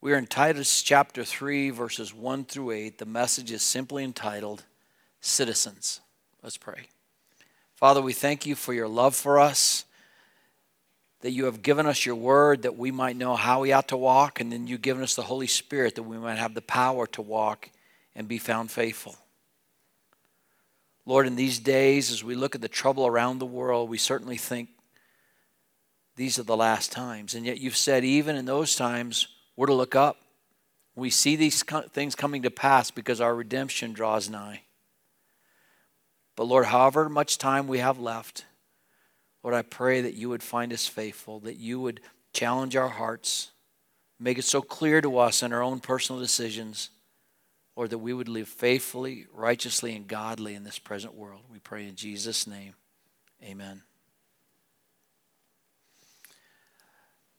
We are in Titus chapter 3, verses 1 through 8. The message is simply entitled Citizens. Let's pray. Father, we thank you for your love for us, that you have given us your word that we might know how we ought to walk, and then you've given us the Holy Spirit that we might have the power to walk and be found faithful. Lord, in these days, as we look at the trouble around the world, we certainly think these are the last times. And yet you've said, even in those times, we're to look up. We see these things coming to pass because our redemption draws nigh. But Lord, however much time we have left, Lord, I pray that you would find us faithful, that you would challenge our hearts, make it so clear to us in our own personal decisions, Lord, that we would live faithfully, righteously, and godly in this present world. We pray in Jesus' name. Amen.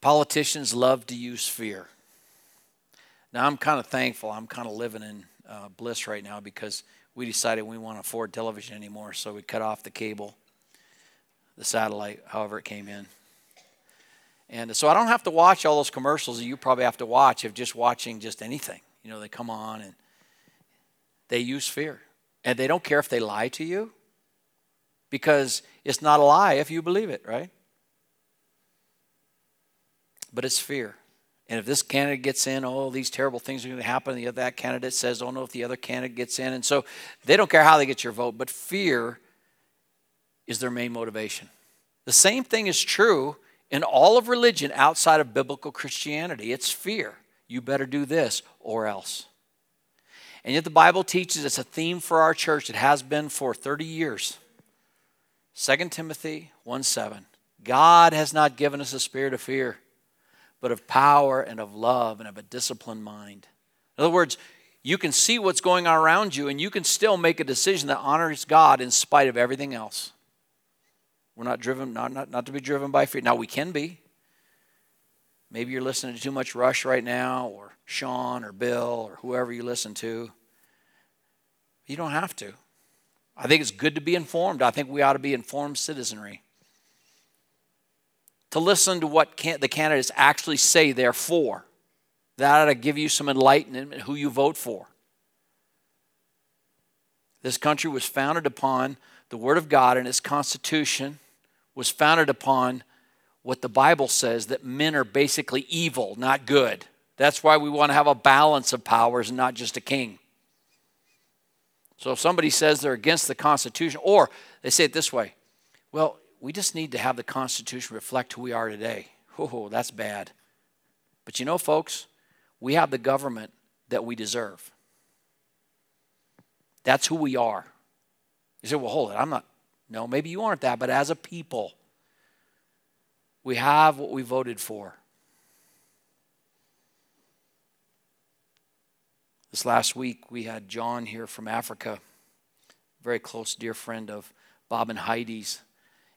Politicians love to use fear. Now, I'm kind of thankful. I'm kind of living in uh, bliss right now because we decided we want to afford television anymore, so we cut off the cable, the satellite, however it came in. And so I don't have to watch all those commercials that you probably have to watch of just watching just anything. You know, they come on and they use fear. And they don't care if they lie to you because it's not a lie if you believe it, right? But it's fear. And if this candidate gets in, oh, these terrible things are going to happen. The that candidate says, oh no, if the other candidate gets in. And so they don't care how they get your vote, but fear is their main motivation. The same thing is true in all of religion outside of biblical Christianity. It's fear. You better do this or else. And yet the Bible teaches it's a theme for our church. It has been for 30 years. 2 Timothy 1 7. God has not given us a spirit of fear but of power and of love and of a disciplined mind. In other words, you can see what's going on around you and you can still make a decision that honors God in spite of everything else. We're not driven, not, not, not to be driven by fear. Now, we can be. Maybe you're listening to too much Rush right now, or Sean, or Bill, or whoever you listen to. You don't have to. I think it's good to be informed. I think we ought to be informed citizenry to listen to what can, the candidates actually say they're for. That ought to give you some enlightenment who you vote for. This country was founded upon the Word of God, and its Constitution was founded upon what the Bible says that men are basically evil, not good. That's why we want to have a balance of powers and not just a king. So if somebody says they're against the Constitution, or they say it this way, well, we just need to have the Constitution reflect who we are today. Oh, that's bad. But you know, folks, we have the government that we deserve. That's who we are. You say, well, hold it, I'm not. No, maybe you aren't that, but as a people, we have what we voted for. This last week, we had John here from Africa, very close, dear friend of Bob and Heidi's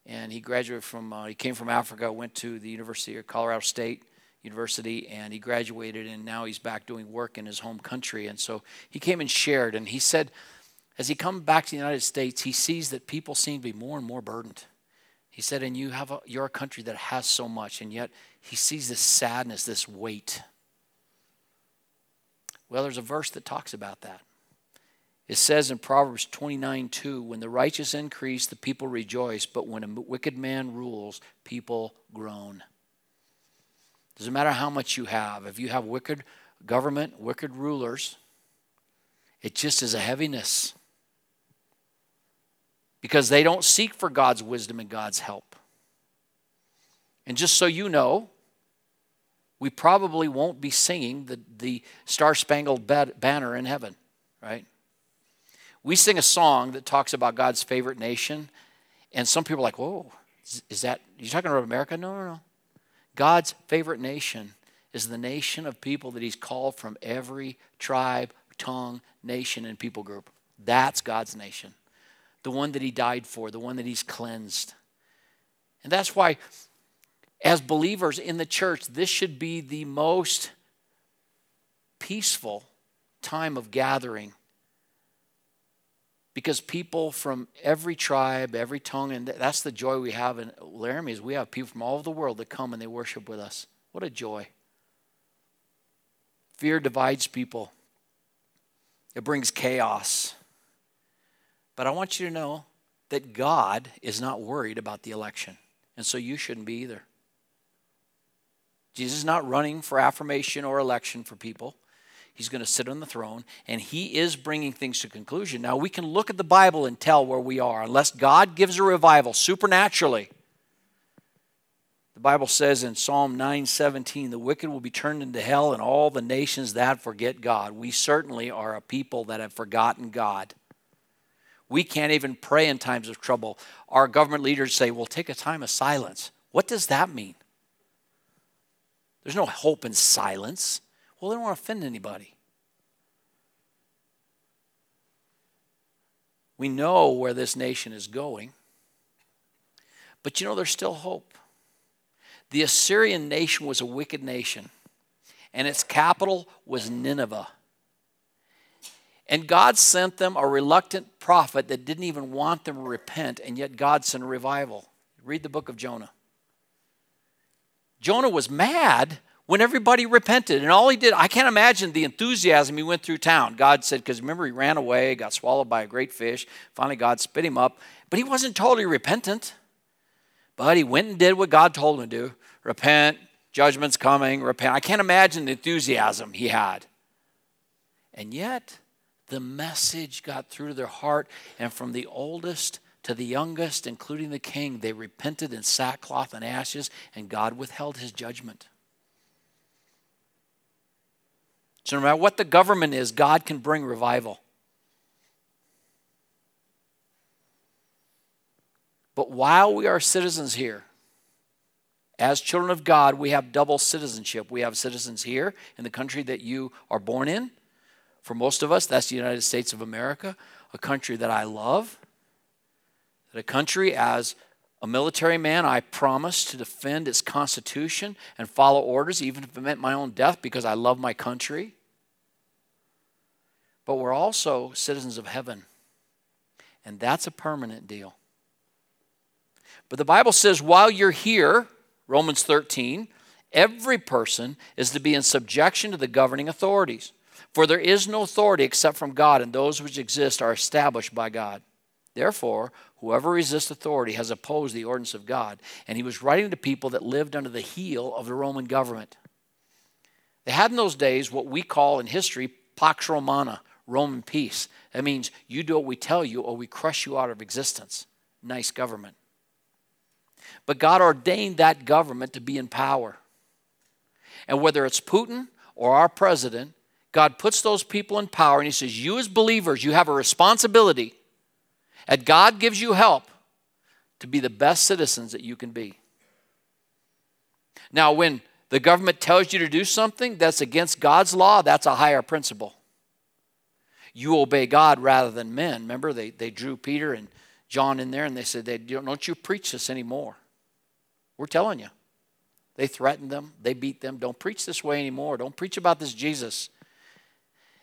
and he graduated from uh, he came from africa went to the university of colorado state university and he graduated and now he's back doing work in his home country. And so he came and shared and he said as he come back to the united states he sees that people seem to be more and more burdened. He said and you have a, you're a country that has so much and yet he sees this sadness this weight. Well there's a verse that talks about that it says in Proverbs 29 2, when the righteous increase, the people rejoice, but when a wicked man rules, people groan. Doesn't matter how much you have. If you have wicked government, wicked rulers, it just is a heaviness. Because they don't seek for God's wisdom and God's help. And just so you know, we probably won't be singing the, the Star Spangled Banner in heaven, right? We sing a song that talks about God's favorite nation, and some people are like, whoa, is that, you talking about America? No, no, no. God's favorite nation is the nation of people that He's called from every tribe, tongue, nation, and people group. That's God's nation. The one that He died for, the one that He's cleansed. And that's why, as believers in the church, this should be the most peaceful time of gathering because people from every tribe, every tongue, and that's the joy we have in Laramie is we have people from all over the world that come and they worship with us. What a joy. Fear divides people, it brings chaos. But I want you to know that God is not worried about the election, and so you shouldn't be either. Jesus is not running for affirmation or election for people. He's going to sit on the throne, and he is bringing things to conclusion. Now, we can look at the Bible and tell where we are. Unless God gives a revival supernaturally, the Bible says in Psalm 9:17, the wicked will be turned into hell, and all the nations that forget God. We certainly are a people that have forgotten God. We can't even pray in times of trouble. Our government leaders say, well, take a time of silence. What does that mean? There's no hope in silence. Well, they don't want to offend anybody. We know where this nation is going. But you know, there's still hope. The Assyrian nation was a wicked nation, and its capital was Nineveh. And God sent them a reluctant prophet that didn't even want them to repent, and yet God sent a revival. Read the book of Jonah. Jonah was mad when everybody repented. And all he did, I can't imagine the enthusiasm he went through town. God said, because remember, he ran away, got swallowed by a great fish. Finally, God spit him up. But he wasn't totally repentant. But he went and did what God told him to do repent, judgment's coming, repent. I can't imagine the enthusiasm he had. And yet, the message got through to their heart, and from the oldest to the youngest, including the king, they repented in sackcloth and ashes, and God withheld his judgment. So, no matter what the government is, God can bring revival. But while we are citizens here, as children of God, we have double citizenship. We have citizens here in the country that you are born in. For most of us, that's the United States of America, a country that I love, that a country as a military man, I promise to defend its constitution and follow orders, even if it meant my own death, because I love my country. But we're also citizens of heaven, and that's a permanent deal. But the Bible says while you're here, Romans 13, every person is to be in subjection to the governing authorities. For there is no authority except from God, and those which exist are established by God. Therefore, whoever resists authority has opposed the ordinance of God. And he was writing to people that lived under the heel of the Roman government. They had in those days what we call in history Pax Romana, Roman peace. That means you do what we tell you or we crush you out of existence. Nice government. But God ordained that government to be in power. And whether it's Putin or our president, God puts those people in power and He says, You as believers, you have a responsibility and God gives you help to be the best citizens that you can be. Now, when the government tells you to do something that's against God's law, that's a higher principle. You obey God rather than men. Remember, they, they drew Peter and John in there and they said, they, Don't you preach this anymore. We're telling you. They threatened them, they beat them. Don't preach this way anymore. Don't preach about this Jesus.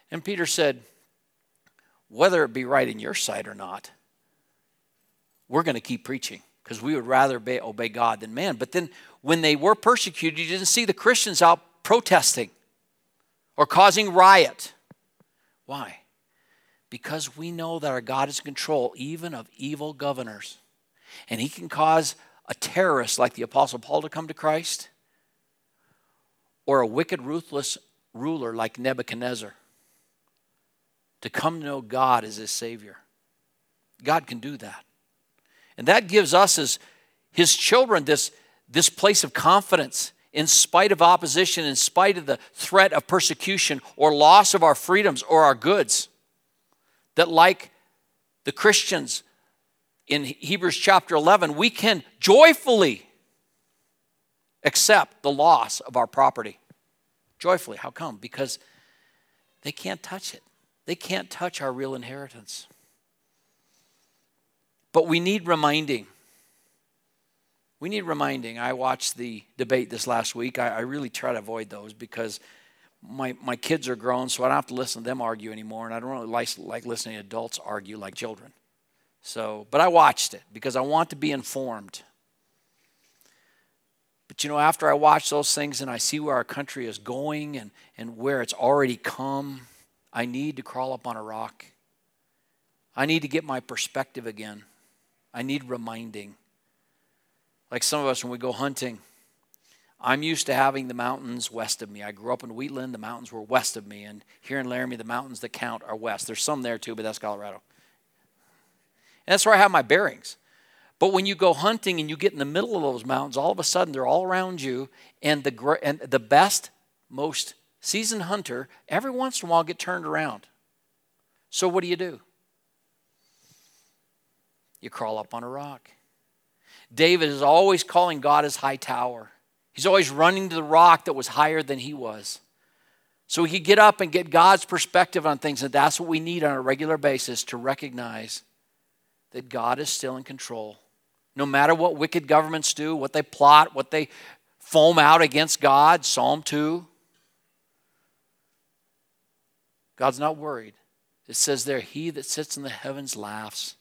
And Peter said, Whether it be right in your sight or not, we're going to keep preaching because we would rather obey, obey God than man. But then when they were persecuted, you didn't see the Christians out protesting or causing riot. Why? Because we know that our God is in control even of evil governors. And he can cause a terrorist like the Apostle Paul to come to Christ or a wicked, ruthless ruler like Nebuchadnezzar to come to know God as his Savior. God can do that. And that gives us as his children this, this place of confidence in spite of opposition, in spite of the threat of persecution or loss of our freedoms or our goods. That, like the Christians in Hebrews chapter 11, we can joyfully accept the loss of our property. Joyfully. How come? Because they can't touch it, they can't touch our real inheritance. But we need reminding. We need reminding. I watched the debate this last week. I, I, really try to avoid those because my, my kids are grown, so I don't have to listen to them argue anymore, and I don't really like, like listening to adults argue like children. So, but I watched it because I want to be informed. But you know, after I watch those things and I see where our country is going and, and where it's already come, I need to crawl up on a rock. I need to get my perspective again. I need reminding. Like some of us, when we go hunting, I'm used to having the mountains west of me. I grew up in Wheatland, the mountains were west of me. And here in Laramie, the mountains that count are west. There's some there too, but that's Colorado. And that's where I have my bearings. But when you go hunting and you get in the middle of those mountains, all of a sudden they're all around you, and the, and the best, most seasoned hunter, every once in a while get turned around. So what do you do? You crawl up on a rock. David is always calling God his high tower. He's always running to the rock that was higher than he was. So he could get up and get God's perspective on things, and that's what we need on a regular basis to recognize that God is still in control. No matter what wicked governments do, what they plot, what they foam out against God, Psalm 2, God's not worried. It says there, He that sits in the heavens laughs.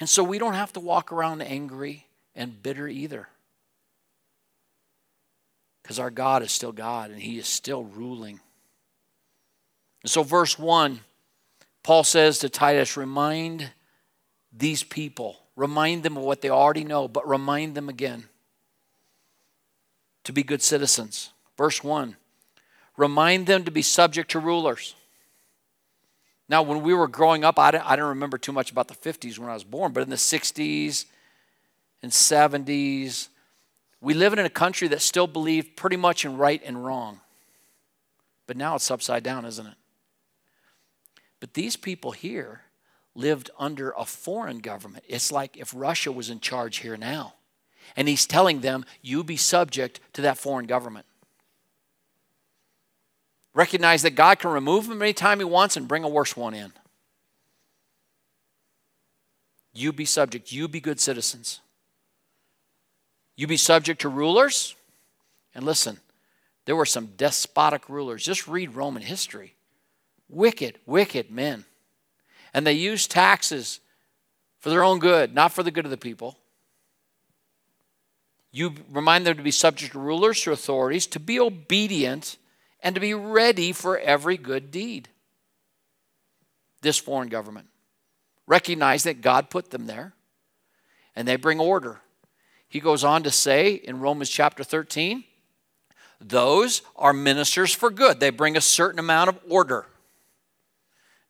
And so we don't have to walk around angry and bitter either. Because our God is still God and He is still ruling. And so, verse 1, Paul says to Titus, remind these people, remind them of what they already know, but remind them again to be good citizens. Verse 1, remind them to be subject to rulers. Now, when we were growing up, I don't, I don't remember too much about the 50s when I was born, but in the 60s and 70s, we live in a country that still believed pretty much in right and wrong. But now it's upside down, isn't it? But these people here lived under a foreign government. It's like if Russia was in charge here now. And he's telling them, you be subject to that foreign government. Recognize that God can remove them anytime he wants and bring a worse one in. You be subject, you be good citizens. You be subject to rulers. And listen, there were some despotic rulers. Just read Roman history. Wicked, wicked men. And they used taxes for their own good, not for the good of the people. You remind them to be subject to rulers, to authorities, to be obedient, and to be ready for every good deed. This foreign government. Recognize that God put them there, and they bring order. He goes on to say in Romans chapter 13, those are ministers for good. They bring a certain amount of order.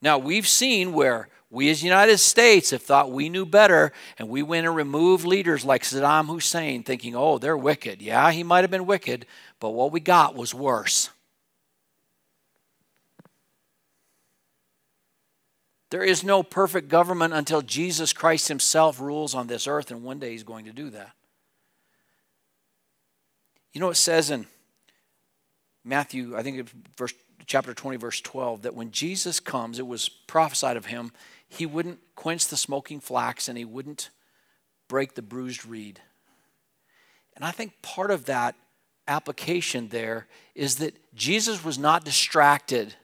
Now, we've seen where we as United States have thought we knew better and we went and removed leaders like Saddam Hussein, thinking, oh, they're wicked. Yeah, he might have been wicked, but what we got was worse. There is no perfect government until Jesus Christ himself rules on this earth, and one day he's going to do that. You know, it says in Matthew, I think it's verse, chapter 20, verse 12, that when Jesus comes, it was prophesied of him, he wouldn't quench the smoking flax and he wouldn't break the bruised reed. And I think part of that application there is that Jesus was not distracted,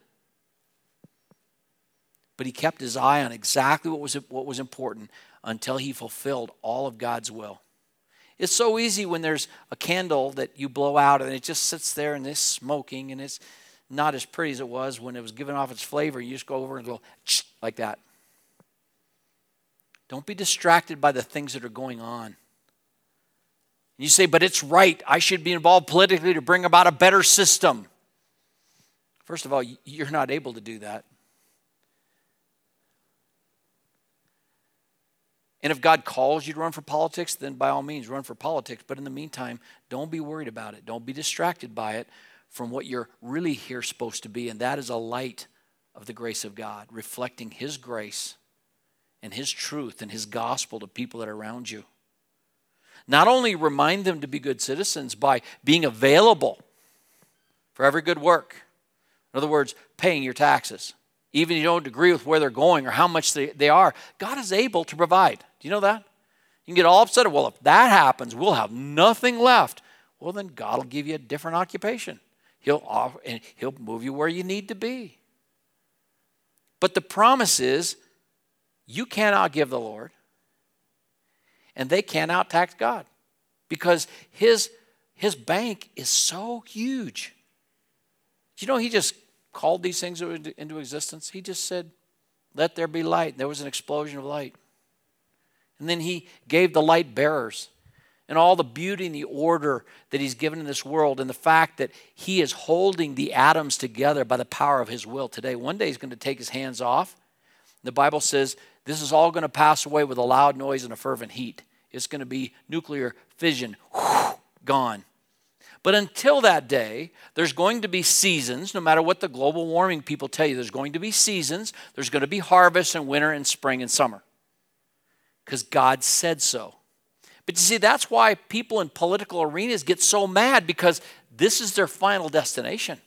but he kept his eye on exactly what was, what was important until he fulfilled all of God's will. It's so easy when there's a candle that you blow out and it just sits there and it's smoking and it's not as pretty as it was when it was giving off its flavor. You just go over and go like that. Don't be distracted by the things that are going on. You say, but it's right. I should be involved politically to bring about a better system. First of all, you're not able to do that. And if God calls you to run for politics, then by all means run for politics. But in the meantime, don't be worried about it. Don't be distracted by it from what you're really here supposed to be. And that is a light of the grace of God, reflecting His grace and His truth and His gospel to people that are around you. Not only remind them to be good citizens by being available for every good work, in other words, paying your taxes even if you don't agree with where they're going or how much they, they are, God is able to provide. Do you know that? You can get all upset. Well, if that happens, we'll have nothing left. Well, then God will give you a different occupation. He'll offer, and He'll move you where you need to be. But the promise is you cannot give the Lord, and they cannot tax God because His his bank is so huge. You know he just called these things into existence? He just said, Let there be light. There was an explosion of light. And then he gave the light bearers and all the beauty and the order that he's given in this world and the fact that he is holding the atoms together by the power of his will today. One day he's going to take his hands off. The Bible says this is all going to pass away with a loud noise and a fervent heat. It's going to be nuclear fission, gone. But until that day, there's going to be seasons, no matter what the global warming people tell you, there's going to be seasons. There's going to be harvest and winter and spring and summer. Because God said so. But you see, that's why people in political arenas get so mad because this is their final destination.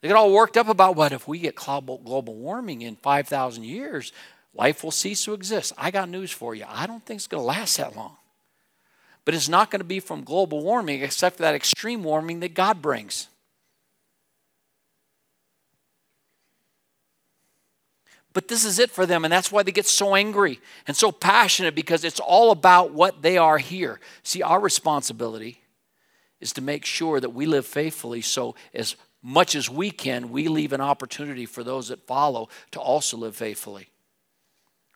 They get all worked up about what if we get global warming in 5,000 years, life will cease to exist. I got news for you. I don't think it's going to last that long. But it's not going to be from global warming except for that extreme warming that God brings. But this is it for them, and that's why they get so angry and so passionate because it's all about what they are here. See, our responsibility is to make sure that we live faithfully so as much as we can, we leave an opportunity for those that follow to also live faithfully.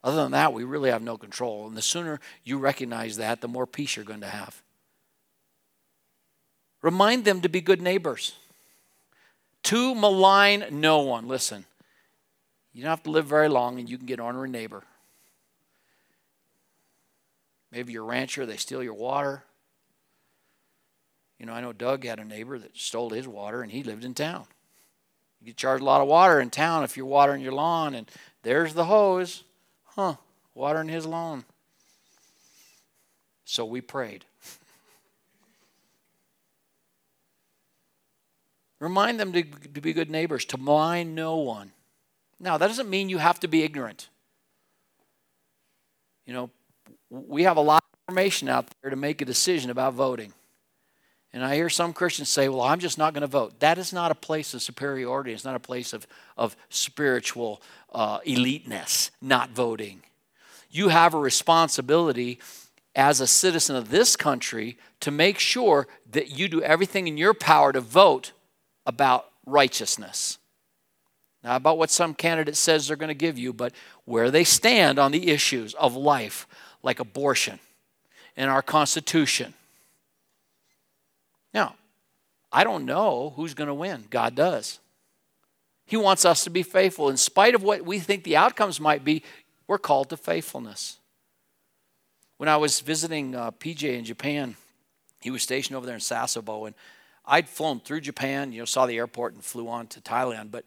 Other than that, we really have no control. And the sooner you recognize that, the more peace you're going to have. Remind them to be good neighbors. To malign no one. Listen, you don't have to live very long and you can get on a neighbor. Maybe you're a rancher, they steal your water. You know, I know Doug had a neighbor that stole his water and he lived in town. You get charged a lot of water in town if you're watering your lawn, and there's the hose. Huh, watering his lawn. So we prayed. Remind them to, to be good neighbors, to mind no one. Now, that doesn't mean you have to be ignorant. You know, we have a lot of information out there to make a decision about voting. And I hear some Christians say, well, I'm just not going to vote. That is not a place of superiority. It's not a place of, of spiritual uh, eliteness, not voting. You have a responsibility as a citizen of this country to make sure that you do everything in your power to vote about righteousness. Not about what some candidate says they're going to give you, but where they stand on the issues of life, like abortion and our Constitution now, I don't know who's going to win. God does. He wants us to be faithful. In spite of what we think the outcomes might be, we're called to faithfulness. When I was visiting uh, PJ in Japan, he was stationed over there in Sasebo, and I'd flown through Japan, you know, saw the airport and flew on to Thailand, but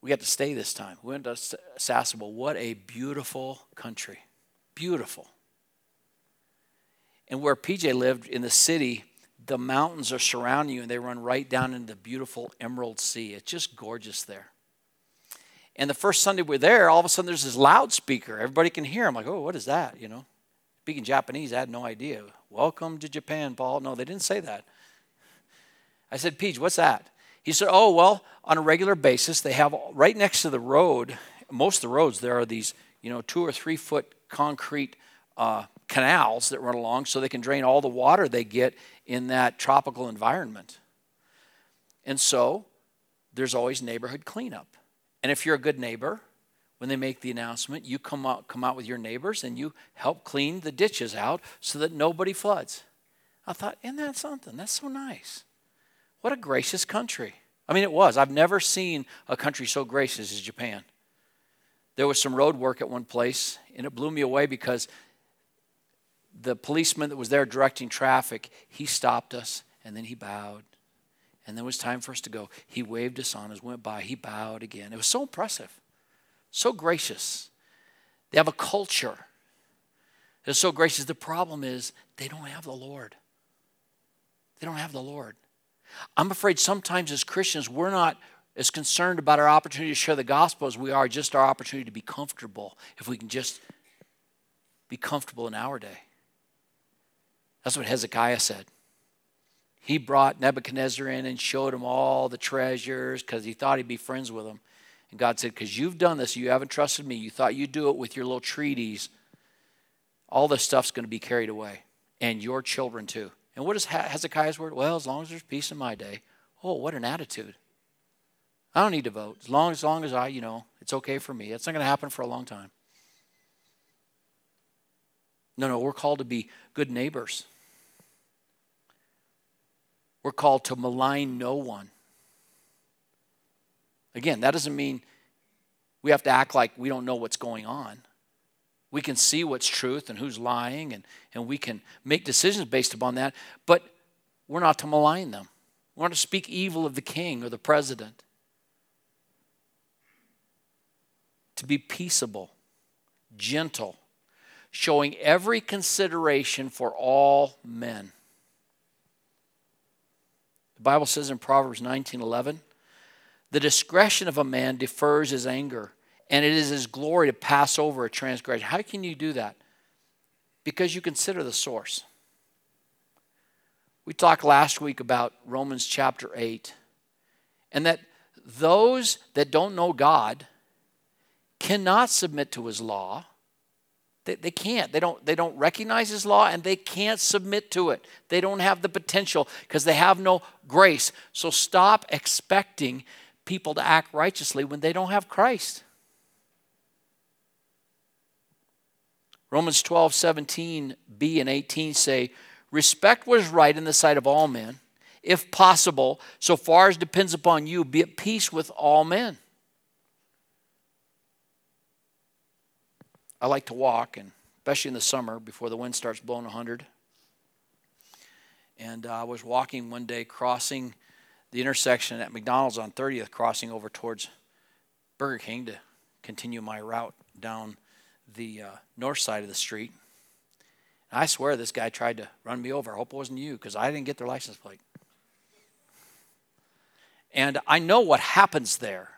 we got to stay this time. We went to Sasebo. What a beautiful country. Beautiful. And where PJ lived in the city, the mountains are surrounding you and they run right down into the beautiful Emerald Sea. It's just gorgeous there. And the first Sunday we're there, all of a sudden there's this loudspeaker. Everybody can hear. I'm like, oh, what is that? You know, speaking Japanese, I had no idea. Welcome to Japan, Paul. No, they didn't say that. I said, Peach, what's that? He said, oh, well, on a regular basis, they have right next to the road, most of the roads, there are these, you know, two or three foot concrete uh, canals that run along so they can drain all the water they get in that tropical environment. And so there's always neighborhood cleanup. And if you're a good neighbor, when they make the announcement, you come out, come out with your neighbors and you help clean the ditches out so that nobody floods. I thought, isn't that something? That's so nice. What a gracious country. I mean, it was. I've never seen a country so gracious as Japan. There was some road work at one place, and it blew me away because the policeman that was there directing traffic, he stopped us and then he bowed. And then it was time for us to go. He waved us on as we went by. He bowed again. It was so impressive, so gracious. They have a culture that's so gracious. The problem is they don't have the Lord. They don't have the Lord. I'm afraid sometimes as Christians, we're not as concerned about our opportunity to share the gospel as we are just our opportunity to be comfortable, if we can just be comfortable in our day. That's what Hezekiah said. He brought Nebuchadnezzar in and showed him all the treasures because he thought he'd be friends with him. And God said, Because you've done this, you haven't trusted me. You thought you'd do it with your little treaties. All this stuff's going to be carried away. and your children too. And what is Hezekiah's word? Well, as long as there's peace in my day. Oh, what an attitude. I don't need to vote. As long as, long as I, you know, it's okay for me. It's not going to happen for a long time. No, no, we're called to be good neighbors. We're called to malign no one. Again, that doesn't mean we have to act like we don't know what's going on. We can see what's truth and who's lying, and, and we can make decisions based upon that, but we're not to malign them. We're not to speak evil of the king or the president. To be peaceable, gentle, showing every consideration for all men. The Bible says in Proverbs 19:11, "The discretion of a man defers his anger, and it is his glory to pass over a transgression." How can you do that? Because you consider the source. We talked last week about Romans chapter 8, and that those that don't know God cannot submit to his law they, they can't. They don't, they don't recognize his law and they can't submit to it. They don't have the potential because they have no grace. So stop expecting people to act righteously when they don't have Christ. Romans 12, 17, B and 18 say, Respect what is right in the sight of all men, if possible, so far as depends upon you, be at peace with all men. I like to walk, and especially in the summer before the wind starts blowing 100. And uh, I was walking one day, crossing the intersection at McDonald's on 30th, crossing over towards Burger King to continue my route down the uh, north side of the street. And I swear this guy tried to run me over. I hope it wasn't you because I didn't get their license plate. And I know what happens there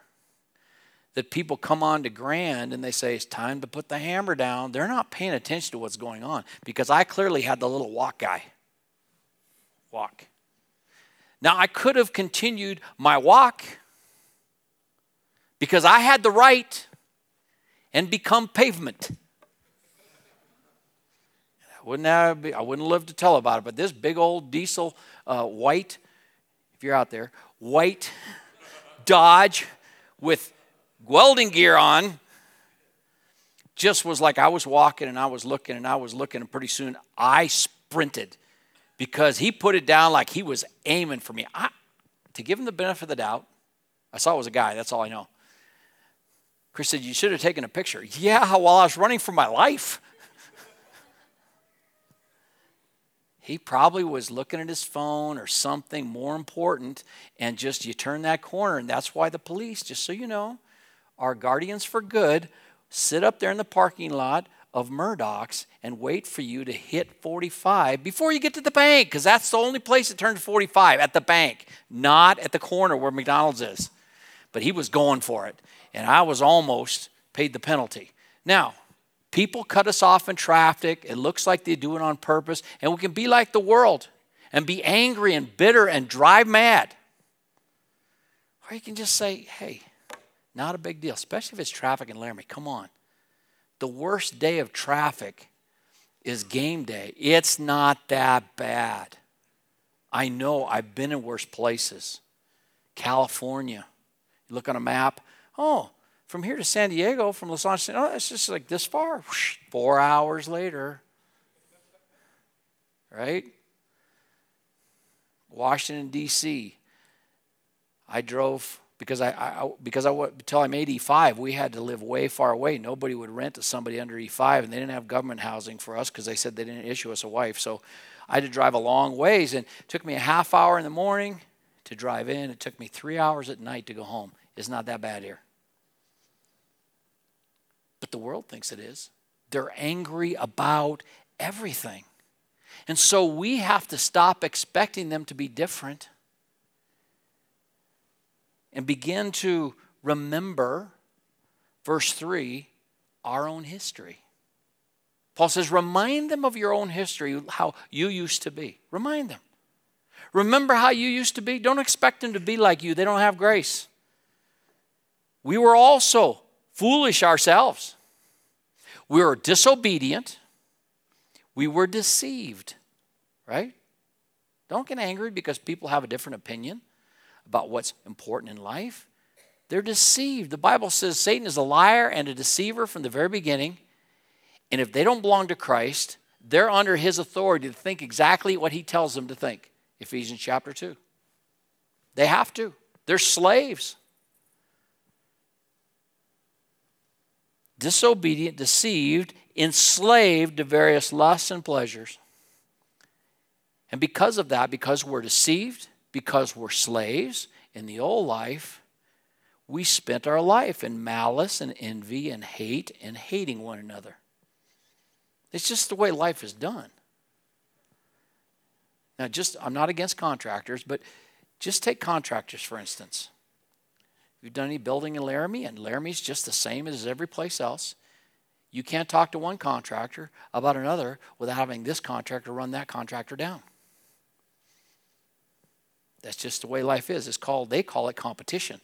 that people come on to Grand and they say, it's time to put the hammer down. They're not paying attention to what's going on because I clearly had the little walk guy. Walk. Now, I could have continued my walk because I had the right and become pavement. I wouldn't, have, I wouldn't live to tell about it, but this big old diesel uh, white, if you're out there, white Dodge with welding gear on, just was like I was walking and I was looking and I was looking, and pretty soon I sprinted because he put it down like he was aiming for me. I, to give him the benefit of the doubt, I saw it was a guy, that's all I know. Chris said, You should have taken a picture. Yeah, while I was running for my life. he probably was looking at his phone or something more important, and just you turn that corner, and that's why the police, just so you know, our guardians for good sit up there in the parking lot of Murdoch's and wait for you to hit 45 before you get to the bank, because that's the only place it turns 45 at the bank, not at the corner where McDonald's is. But he was going for it, and I was almost paid the penalty. Now, people cut us off in traffic. It looks like they do it on purpose, and we can be like the world and be angry and bitter and drive mad. Or you can just say, hey, not a big deal, especially if it's traffic in Laramie. Come on. The worst day of traffic is game day. It's not that bad. I know I've been in worse places. California. You look on a map, oh, from here to San Diego, from Los Angeles, oh, it's just like this far. Four hours later. Right? Washington, D.C. I drove because I, I because I until I'm 85, we had to live way far away. Nobody would rent to somebody under 85, and they didn't have government housing for us because they said they didn't issue us a wife. So I had to drive a long ways, and it took me a half hour in the morning to drive in. It took me three hours at night to go home. It's not that bad here, but the world thinks it is. They're angry about everything, and so we have to stop expecting them to be different and begin to remember, verse 3, our own history. Paul says, remind them of your own history, how you used to be. Remind them. Remember how you used to be. Don't expect them to be like you, they don't have grace. We were also foolish ourselves. We were disobedient. We were deceived. right? Don't get angry because people have a different opinion about what's important in life. They're deceived. The Bible says Satan is a liar and a deceiver from the very beginning. And if they don't belong to Christ, they're under his authority to think exactly what he tells them to think. Ephesians chapter 2. They have to, they're slaves. Disobedient, deceived, enslaved to various lusts and pleasures. And because of that, because we're deceived, because we're slaves in the old life, we spent our life in malice and envy and hate and hating one another. It's just the way life is done. Now, just I'm not against contractors, but just take contractors for instance. If You've done any building in Laramie, and Laramie's just the same as every place else. You can't talk to one contractor about another without having this contractor run that contractor down. That's just the way life is. It's called, they call it competition.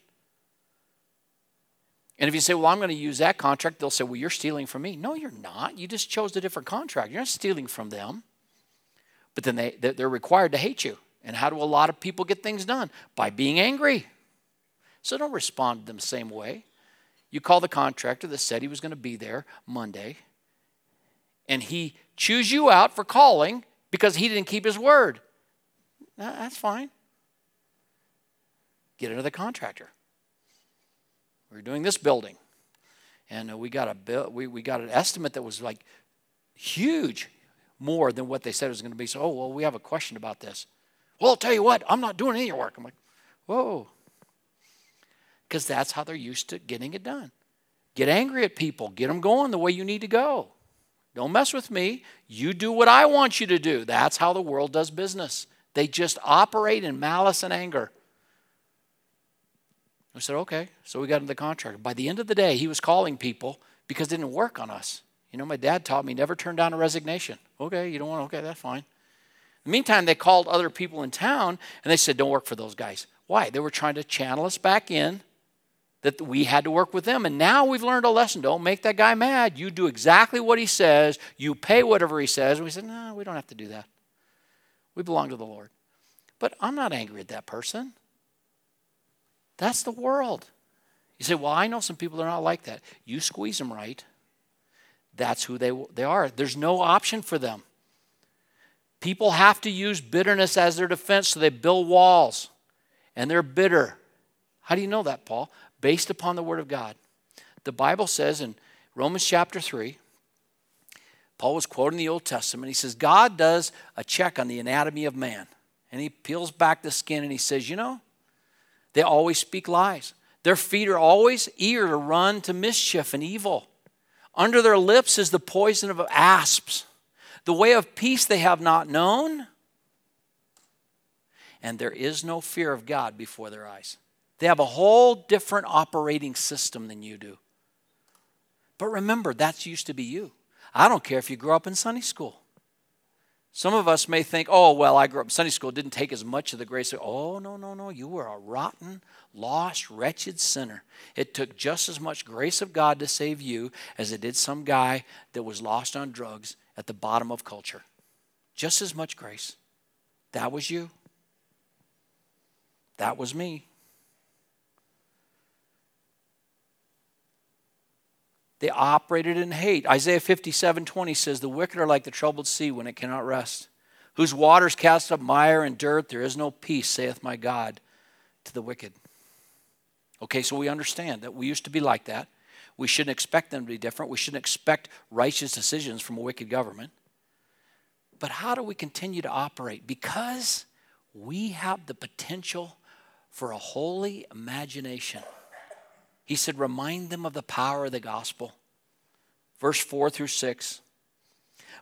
And if you say, well, I'm going to use that contract, they'll say, well, you're stealing from me. No, you're not. You just chose a different contract. You're not stealing from them. But then they, they're required to hate you. And how do a lot of people get things done? By being angry. So don't respond to them the same way. You call the contractor that said he was going to be there Monday, and he chews you out for calling because he didn't keep his word. That's fine. Get another contractor. We are doing this building, and uh, we got a bill. We, we got an estimate that was like huge, more than what they said it was going to be. So, oh well, we have a question about this. Well, I'll tell you what, I'm not doing any of your work. I'm like, whoa, because that's how they're used to getting it done. Get angry at people. Get them going the way you need to go. Don't mess with me. You do what I want you to do. That's how the world does business. They just operate in malice and anger. We said, okay. So we got into the contract. By the end of the day, he was calling people because it didn't work on us. You know, my dad taught me never turn down a resignation. Okay, you don't want, okay, that's fine. In the meantime, they called other people in town and they said, don't work for those guys. Why? They were trying to channel us back in that we had to work with them. And now we've learned a lesson. Don't make that guy mad. You do exactly what he says, you pay whatever he says. And we said, no, we don't have to do that. We belong to the Lord. But I'm not angry at that person. That's the world. You say, well, I know some people that are not like that. You squeeze them right. That's who they, they are. There's no option for them. People have to use bitterness as their defense, so they build walls and they're bitter. How do you know that, Paul? Based upon the Word of God. The Bible says in Romans chapter 3, Paul was quoting the Old Testament. He says, God does a check on the anatomy of man. And he peels back the skin and he says, You know, they always speak lies. Their feet are always eager to run to mischief and evil. Under their lips is the poison of asps. The way of peace they have not known. And there is no fear of God before their eyes. They have a whole different operating system than you do. But remember, that's used to be you. I don't care if you grew up in Sunday school. Some of us may think, oh, well, I grew up in Sunday school, didn't take as much of the grace. Oh, no, no, no. You were a rotten, lost, wretched sinner. It took just as much grace of God to save you as it did some guy that was lost on drugs at the bottom of culture. Just as much grace. That was you. That was me. They operated in hate. Isaiah 57 20 says, The wicked are like the troubled sea when it cannot rest, whose waters cast up mire and dirt. There is no peace, saith my God, to the wicked. Okay, so we understand that we used to be like that. We shouldn't expect them to be different. We shouldn't expect righteous decisions from a wicked government. But how do we continue to operate? Because we have the potential for a holy imagination. He said, Remind them of the power of the gospel. Verse 4 through 6.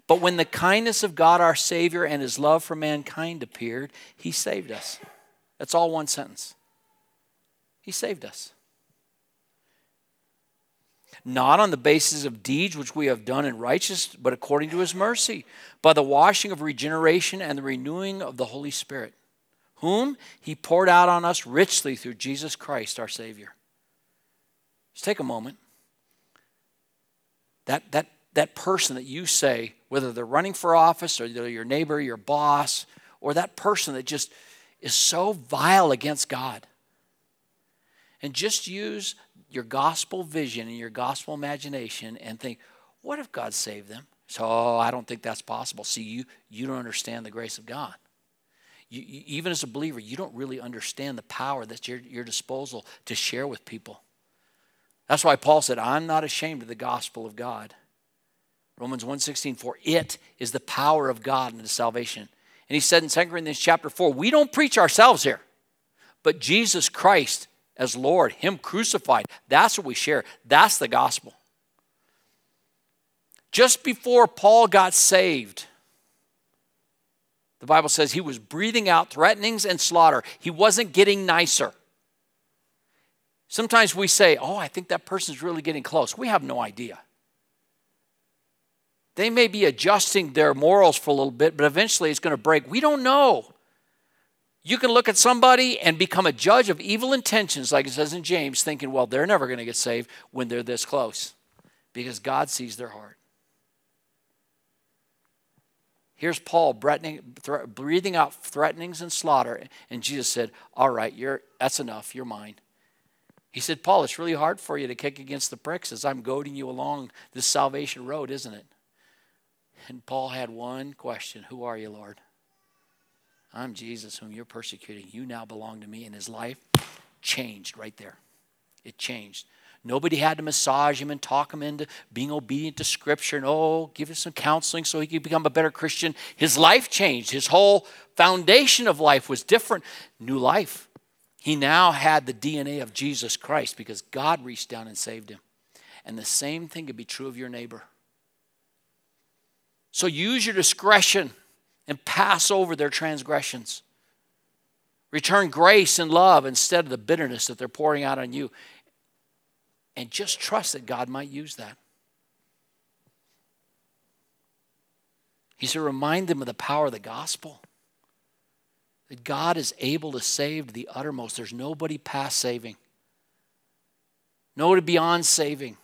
But when the kindness of God our Savior and his love for mankind appeared, he saved us. That's all one sentence. He saved us. Not on the basis of deeds which we have done in righteousness, but according to his mercy, by the washing of regeneration and the renewing of the Holy Spirit, whom he poured out on us richly through Jesus Christ our Savior just take a moment. That, that, that person that you say whether they're running for office or they're your neighbor, your boss, or that person that just is so vile against God. And just use your gospel vision and your gospel imagination and think, what if God saved them? So oh, I don't think that's possible. See, you, you don't understand the grace of God. You, you, even as a believer, you don't really understand the power that's your, your disposal to share with people. That's why Paul said, I'm not ashamed of the gospel of God. Romans 1.16, for it is the power of God and unto salvation. And he said in 2 Corinthians chapter 4, we don't preach ourselves here, but Jesus Christ as Lord, Him crucified. That's what we share. That's the gospel. Just before Paul got saved, the Bible says he was breathing out threatenings and slaughter. He wasn't getting nicer. Sometimes we say, Oh, I think that person's really getting close. We have no idea. They may be adjusting their morals for a little bit, but eventually it's going to break. We don't know. You can look at somebody and become a judge of evil intentions, like it says in James, thinking, well, they're never going to get saved when they're this close because God sees their heart. Here's Paul breathing out threatenings and slaughter, and Jesus said, All right, you're, that's enough, you're mine. He said, Paul, it's really hard for you to kick against the pricks as I'm goading you along this salvation road, isn't it? And Paul had one question Who are you, Lord? I'm Jesus, whom you're persecuting. You now belong to me. And his life changed right there. It changed. Nobody had to massage him and talk him into being obedient to Scripture and, oh, give him some counseling so he could become a better Christian. His life changed. His whole foundation of life was different. New life. He now had the DNA of Jesus Christ because God reached down and saved him. And the same thing could be true of your neighbor. So use your discretion and pass over their transgressions. Return grace and love instead of the bitterness that they're pouring out on you. And just trust that God might use that. He said, remind them of the power of the gospel. That God is able to save to the uttermost. There's nobody past saving, nobody beyond saving.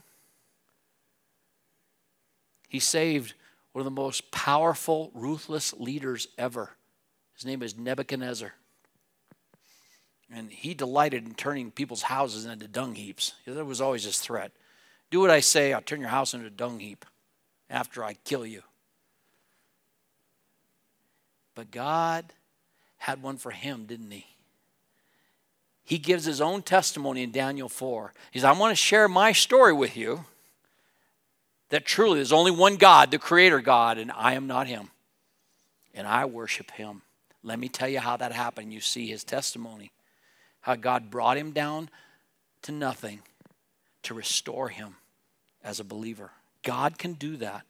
He saved one of the most powerful, ruthless leaders ever. His name is Nebuchadnezzar. And he delighted in turning people's houses into dung heaps. That was always his threat. Do what I say, I'll turn your house into a dung heap after I kill you. But God had one for him, didn't he? He gives his own testimony in Daniel 4. He says, I want to share my story with you that truly there's only one God, the Creator God, and I am not Him. And I worship Him. Let me tell you how that happened. You see his testimony, how God brought him down to nothing to restore him as a believer. God can do that.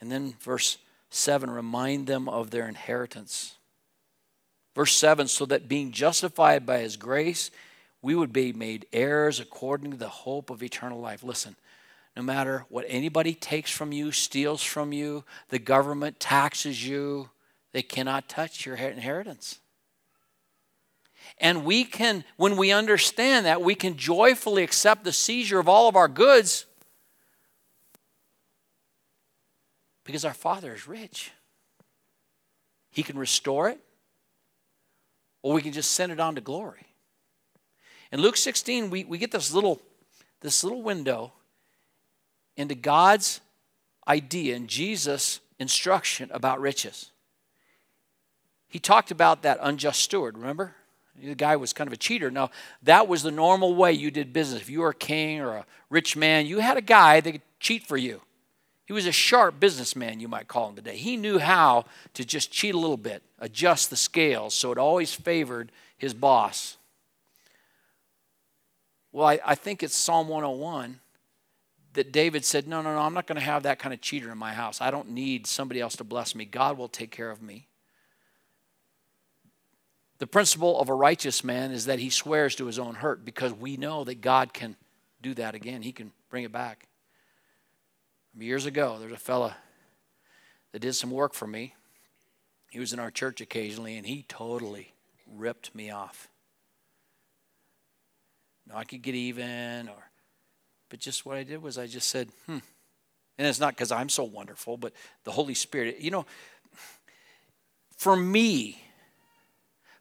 And then verse 7 remind them of their inheritance. Verse 7 so that being justified by his grace, we would be made heirs according to the hope of eternal life. Listen, no matter what anybody takes from you, steals from you, the government taxes you, they cannot touch your inheritance. And we can, when we understand that, we can joyfully accept the seizure of all of our goods because our Father is rich. He can restore it, or we can just send it on to glory. In Luke 16, we, we get this little, this little window into God's idea and Jesus' instruction about riches. He talked about that unjust steward, remember? The guy was kind of a cheater. Now, that was the normal way you did business. If you were a king or a rich man, you had a guy that could cheat for you. He was a sharp businessman, you might call him today. He knew how to just cheat a little bit, adjust the scales so it always favored his boss. Well, I, I think it's Psalm 101 that David said, No, no, no, I'm not going to have that kind of cheater in my house. I don't need somebody else to bless me. God will take care of me. The principle of a righteous man is that he swears to his own hurt because we know that God can do that again. He can bring it back. Years ago, there's a fella that did some work for me. He was in our church occasionally, and he totally ripped me off. I could get even or But just what I did was I just said, hmm. And it's not because I'm so wonderful, but the Holy Spirit, you know, for me,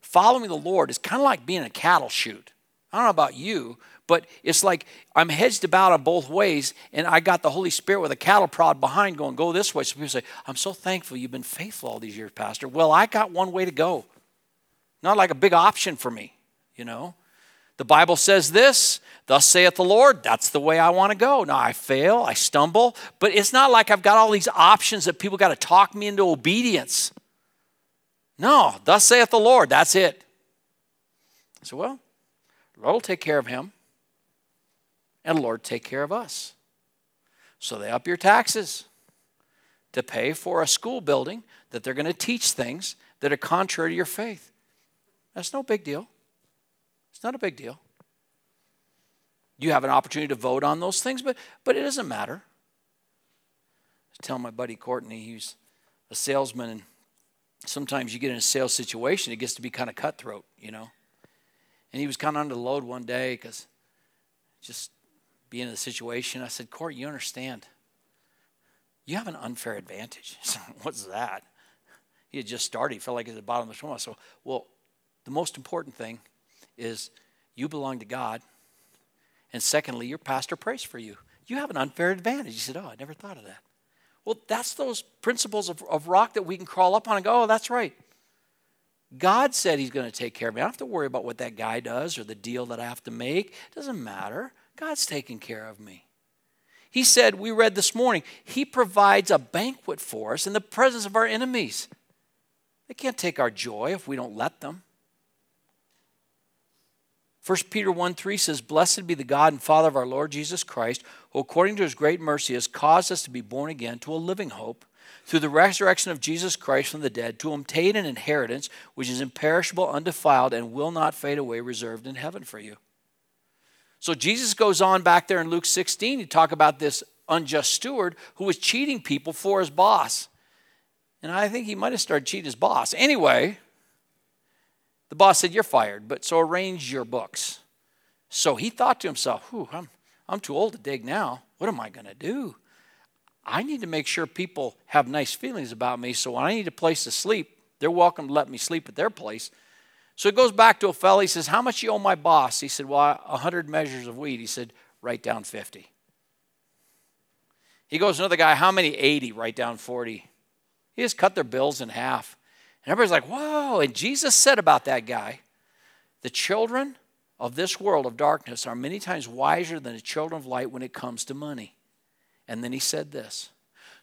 following the Lord is kind of like being a cattle chute. I don't know about you, but it's like I'm hedged about on both ways, and I got the Holy Spirit with a cattle prod behind going, go this way. So people say, I'm so thankful you've been faithful all these years, Pastor. Well, I got one way to go. Not like a big option for me, you know. The Bible says this, thus saith the Lord, that's the way I want to go. Now I fail, I stumble, but it's not like I've got all these options that people got to talk me into obedience. No, thus saith the Lord, that's it. I said, well, Lord will take care of him, and Lord take care of us. So they up your taxes to pay for a school building that they're going to teach things that are contrary to your faith. That's no big deal. It's not a big deal. You have an opportunity to vote on those things, but, but it doesn't matter. I tell my buddy Courtney, he's a salesman, and sometimes you get in a sales situation, it gets to be kind of cutthroat, you know. And he was kind of under the load one day because just being in the situation, I said, Court, you understand. You have an unfair advantage. What's that? He had just started. He felt like he was at the bottom of the swim. So, well, the most important thing is you belong to God. And secondly, your pastor prays for you. You have an unfair advantage. He said, Oh, I never thought of that. Well, that's those principles of, of rock that we can crawl up on and go, Oh, that's right. God said He's going to take care of me. I don't have to worry about what that guy does or the deal that I have to make. It doesn't matter. God's taking care of me. He said, we read this morning, He provides a banquet for us in the presence of our enemies. They can't take our joy if we don't let them. 1 Peter 1 3 says, Blessed be the God and Father of our Lord Jesus Christ, who according to his great mercy has caused us to be born again to a living hope through the resurrection of Jesus Christ from the dead, to obtain an inheritance which is imperishable, undefiled, and will not fade away, reserved in heaven for you. So Jesus goes on back there in Luke 16 to talk about this unjust steward who was cheating people for his boss. And I think he might have started cheating his boss. Anyway, the boss said, You're fired, but so arrange your books. So he thought to himself, Whew, I'm, I'm too old to dig now. What am I going to do? I need to make sure people have nice feelings about me. So when I need a place to sleep, they're welcome to let me sleep at their place. So he goes back to a fellow. He says, How much you owe my boss? He said, Well, 100 measures of wheat. He said, Write down 50. He goes, Another guy, How many? 80. Write down 40. He just cut their bills in half. And everybody's like, whoa. And Jesus said about that guy, the children of this world of darkness are many times wiser than the children of light when it comes to money. And then he said this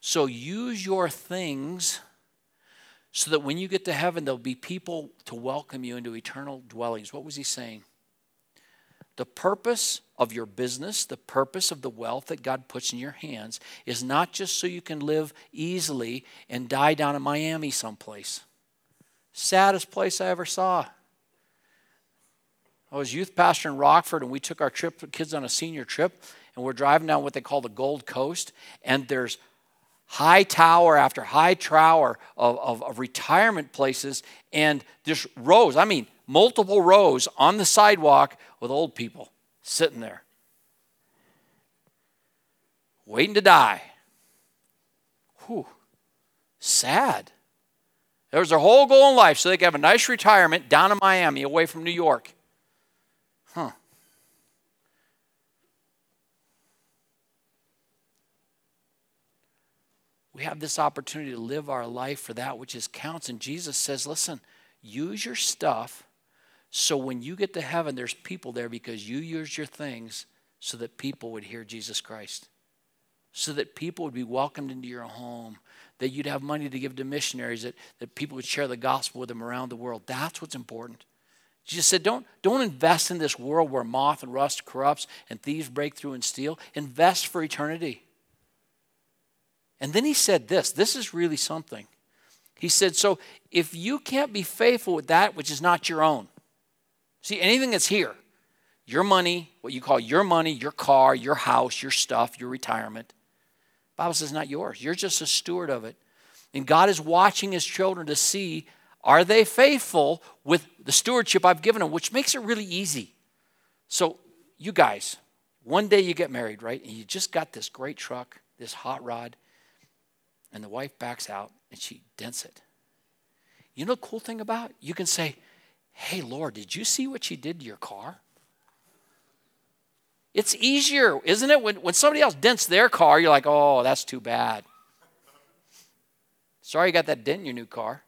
So use your things so that when you get to heaven, there'll be people to welcome you into eternal dwellings. What was he saying? The purpose of your business, the purpose of the wealth that God puts in your hands, is not just so you can live easily and die down in Miami someplace. Saddest place I ever saw. I was youth pastor in Rockford, and we took our trip, kids on a senior trip, and we're driving down what they call the Gold Coast, and there's high tower after high tower of, of, of retirement places, and just rows, I mean, multiple rows on the sidewalk with old people sitting there, waiting to die. Whew, sad. That was their whole goal in life, so they could have a nice retirement down in Miami, away from New York. Huh. Have this opportunity to live our life for that which is counts. And Jesus says, listen, use your stuff so when you get to heaven, there's people there because you used your things so that people would hear Jesus Christ, so that people would be welcomed into your home, that you'd have money to give to missionaries, that, that people would share the gospel with them around the world. That's what's important. Jesus said, don't, don't invest in this world where moth and rust corrupts and thieves break through and steal. Invest for eternity. And then he said this this is really something. He said, So if you can't be faithful with that which is not your own, see, anything that's here, your money, what you call your money, your car, your house, your stuff, your retirement, Bible says not yours. You're just a steward of it. And God is watching his children to see are they faithful with the stewardship I've given them, which makes it really easy. So, you guys, One day you get married, right? And you just got this great truck, this hot rod, and the wife backs out and she dents it. You know the cool thing about it? You can say, Hey, Lord, did you see what she did to your car? It's easier, isn't it? When, when somebody else dents their car, you're like, Oh, that's too bad. Sorry you got that dent in your new car.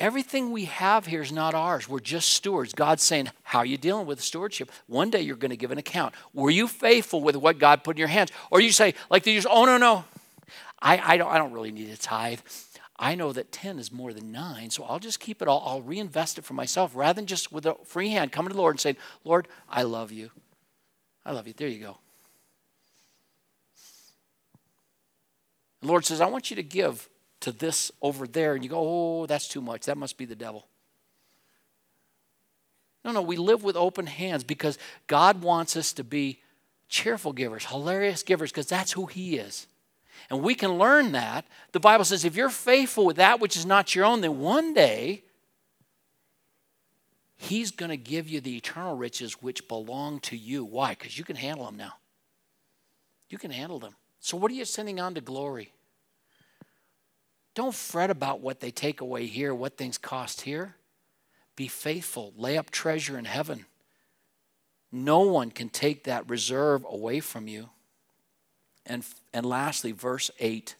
Everything we have here is not ours. We're just stewards. God's saying, How are you dealing with stewardship? One day you're going to give an account. Were you faithful with what God put in your hands? Or you say, like they just, Oh, no, no. I, I, don't, I don't really need a tithe. I know that 10 is more than 9, so I'll just keep it all. I'll reinvest it for myself rather than just with a free hand coming to the Lord and saying, Lord, I love you. I love you. There you go. The Lord says, I want you to give to this over there. And you go, oh, that's too much. That must be the devil. No, no, we live with open hands because God wants us to be cheerful givers, hilarious givers, because that's who He is. And we can learn that. The Bible says if you're faithful with that which is not your own, then one day He's going to give you the eternal riches which belong to you. Why? Because you can handle them now. You can handle them. So, what are you sending on to glory? Don't fret about what they take away here, what things cost here. Be faithful. Lay up treasure in heaven. No one can take that reserve away from you. And, and lastly, verse 8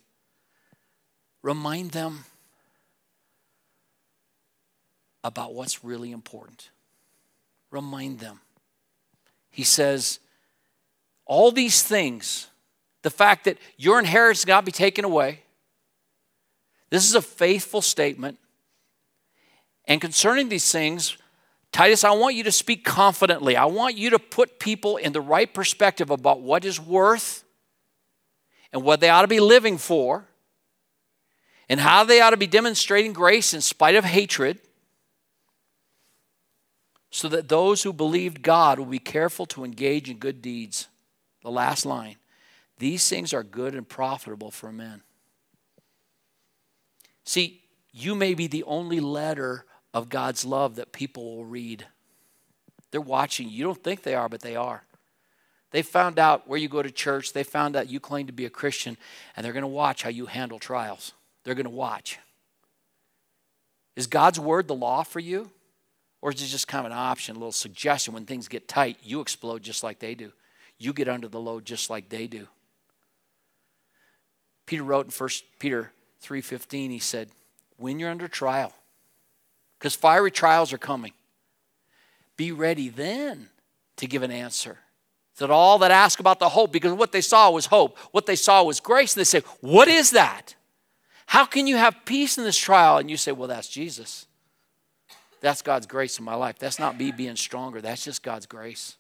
remind them about what's really important. Remind them. He says, all these things, the fact that your inheritance cannot be taken away, this is a faithful statement. And concerning these things, Titus, I want you to speak confidently. I want you to put people in the right perspective about what is worth and what they ought to be living for and how they ought to be demonstrating grace in spite of hatred so that those who believed God will be careful to engage in good deeds. The last line these things are good and profitable for men. See, you may be the only letter of God's love that people will read. They're watching. You don't think they are, but they are. They found out where you go to church. They found out you claim to be a Christian, and they're going to watch how you handle trials. They're going to watch. Is God's word the law for you? Or is it just kind of an option, a little suggestion? When things get tight, you explode just like they do. You get under the load just like they do. Peter wrote in 1 Peter 3:15 he said, "When you're under trial, because fiery trials are coming, be ready then to give an answer that all that ask about the hope, because what they saw was hope, what they saw was grace. And they say, What is that? How can you have peace in this trial? And you say, Well, that's Jesus. That's God's grace in my life. That's not me being stronger, that's just God's grace.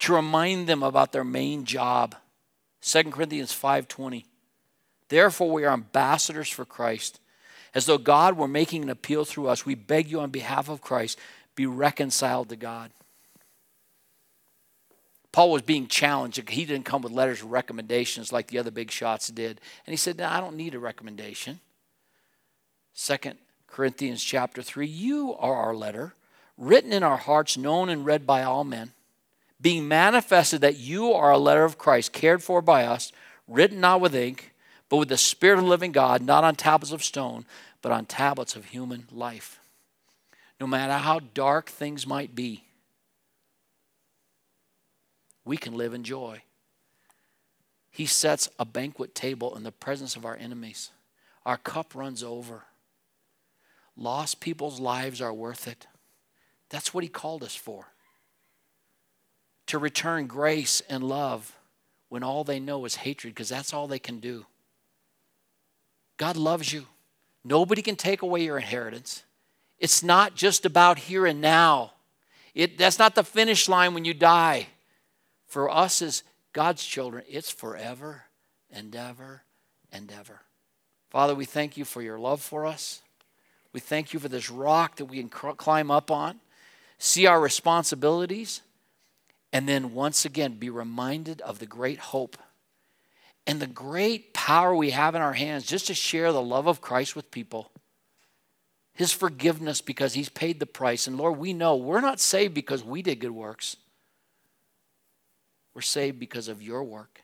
To remind them about their main job. 2 Corinthians 5:20. Therefore we are ambassadors for Christ. As though God were making an appeal through us, we beg you on behalf of Christ be reconciled to God. Paul was being challenged. He didn't come with letters of recommendations like the other big shots did. And he said, no, I don't need a recommendation. Second Corinthians chapter 3, you are our letter, written in our hearts, known and read by all men, being manifested that you are a letter of Christ, cared for by us, written not with ink, but with the Spirit of the living God, not on tablets of stone, but on tablets of human life no matter how dark things might be, we can live in joy. He sets a banquet table in the presence of our enemies. Our cup runs over. Lost people's lives are worth it. That's what He called us for. To return grace and love when all they know is hatred, because that's all they can do. God loves you. Nobody can take away your inheritance. It's not just about here and now. It, that's not the finish line when you die. For us as God's children, it's forever and ever and ever. Father, we thank you for your love for us. We thank you for this rock that we can climb up on, see our responsibilities, and then once again be reminded of the great hope and the great power we have in our hands just to share the love of Christ with people. His forgiveness because He's paid the price. And Lord, we know we're not saved because we did good works. We're saved because of your work,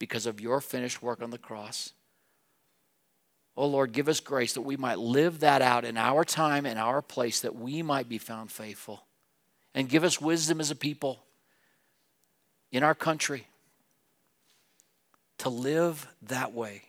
because of your finished work on the cross. Oh Lord, give us grace that we might live that out in our time and our place, that we might be found faithful. And give us wisdom as a people in our country to live that way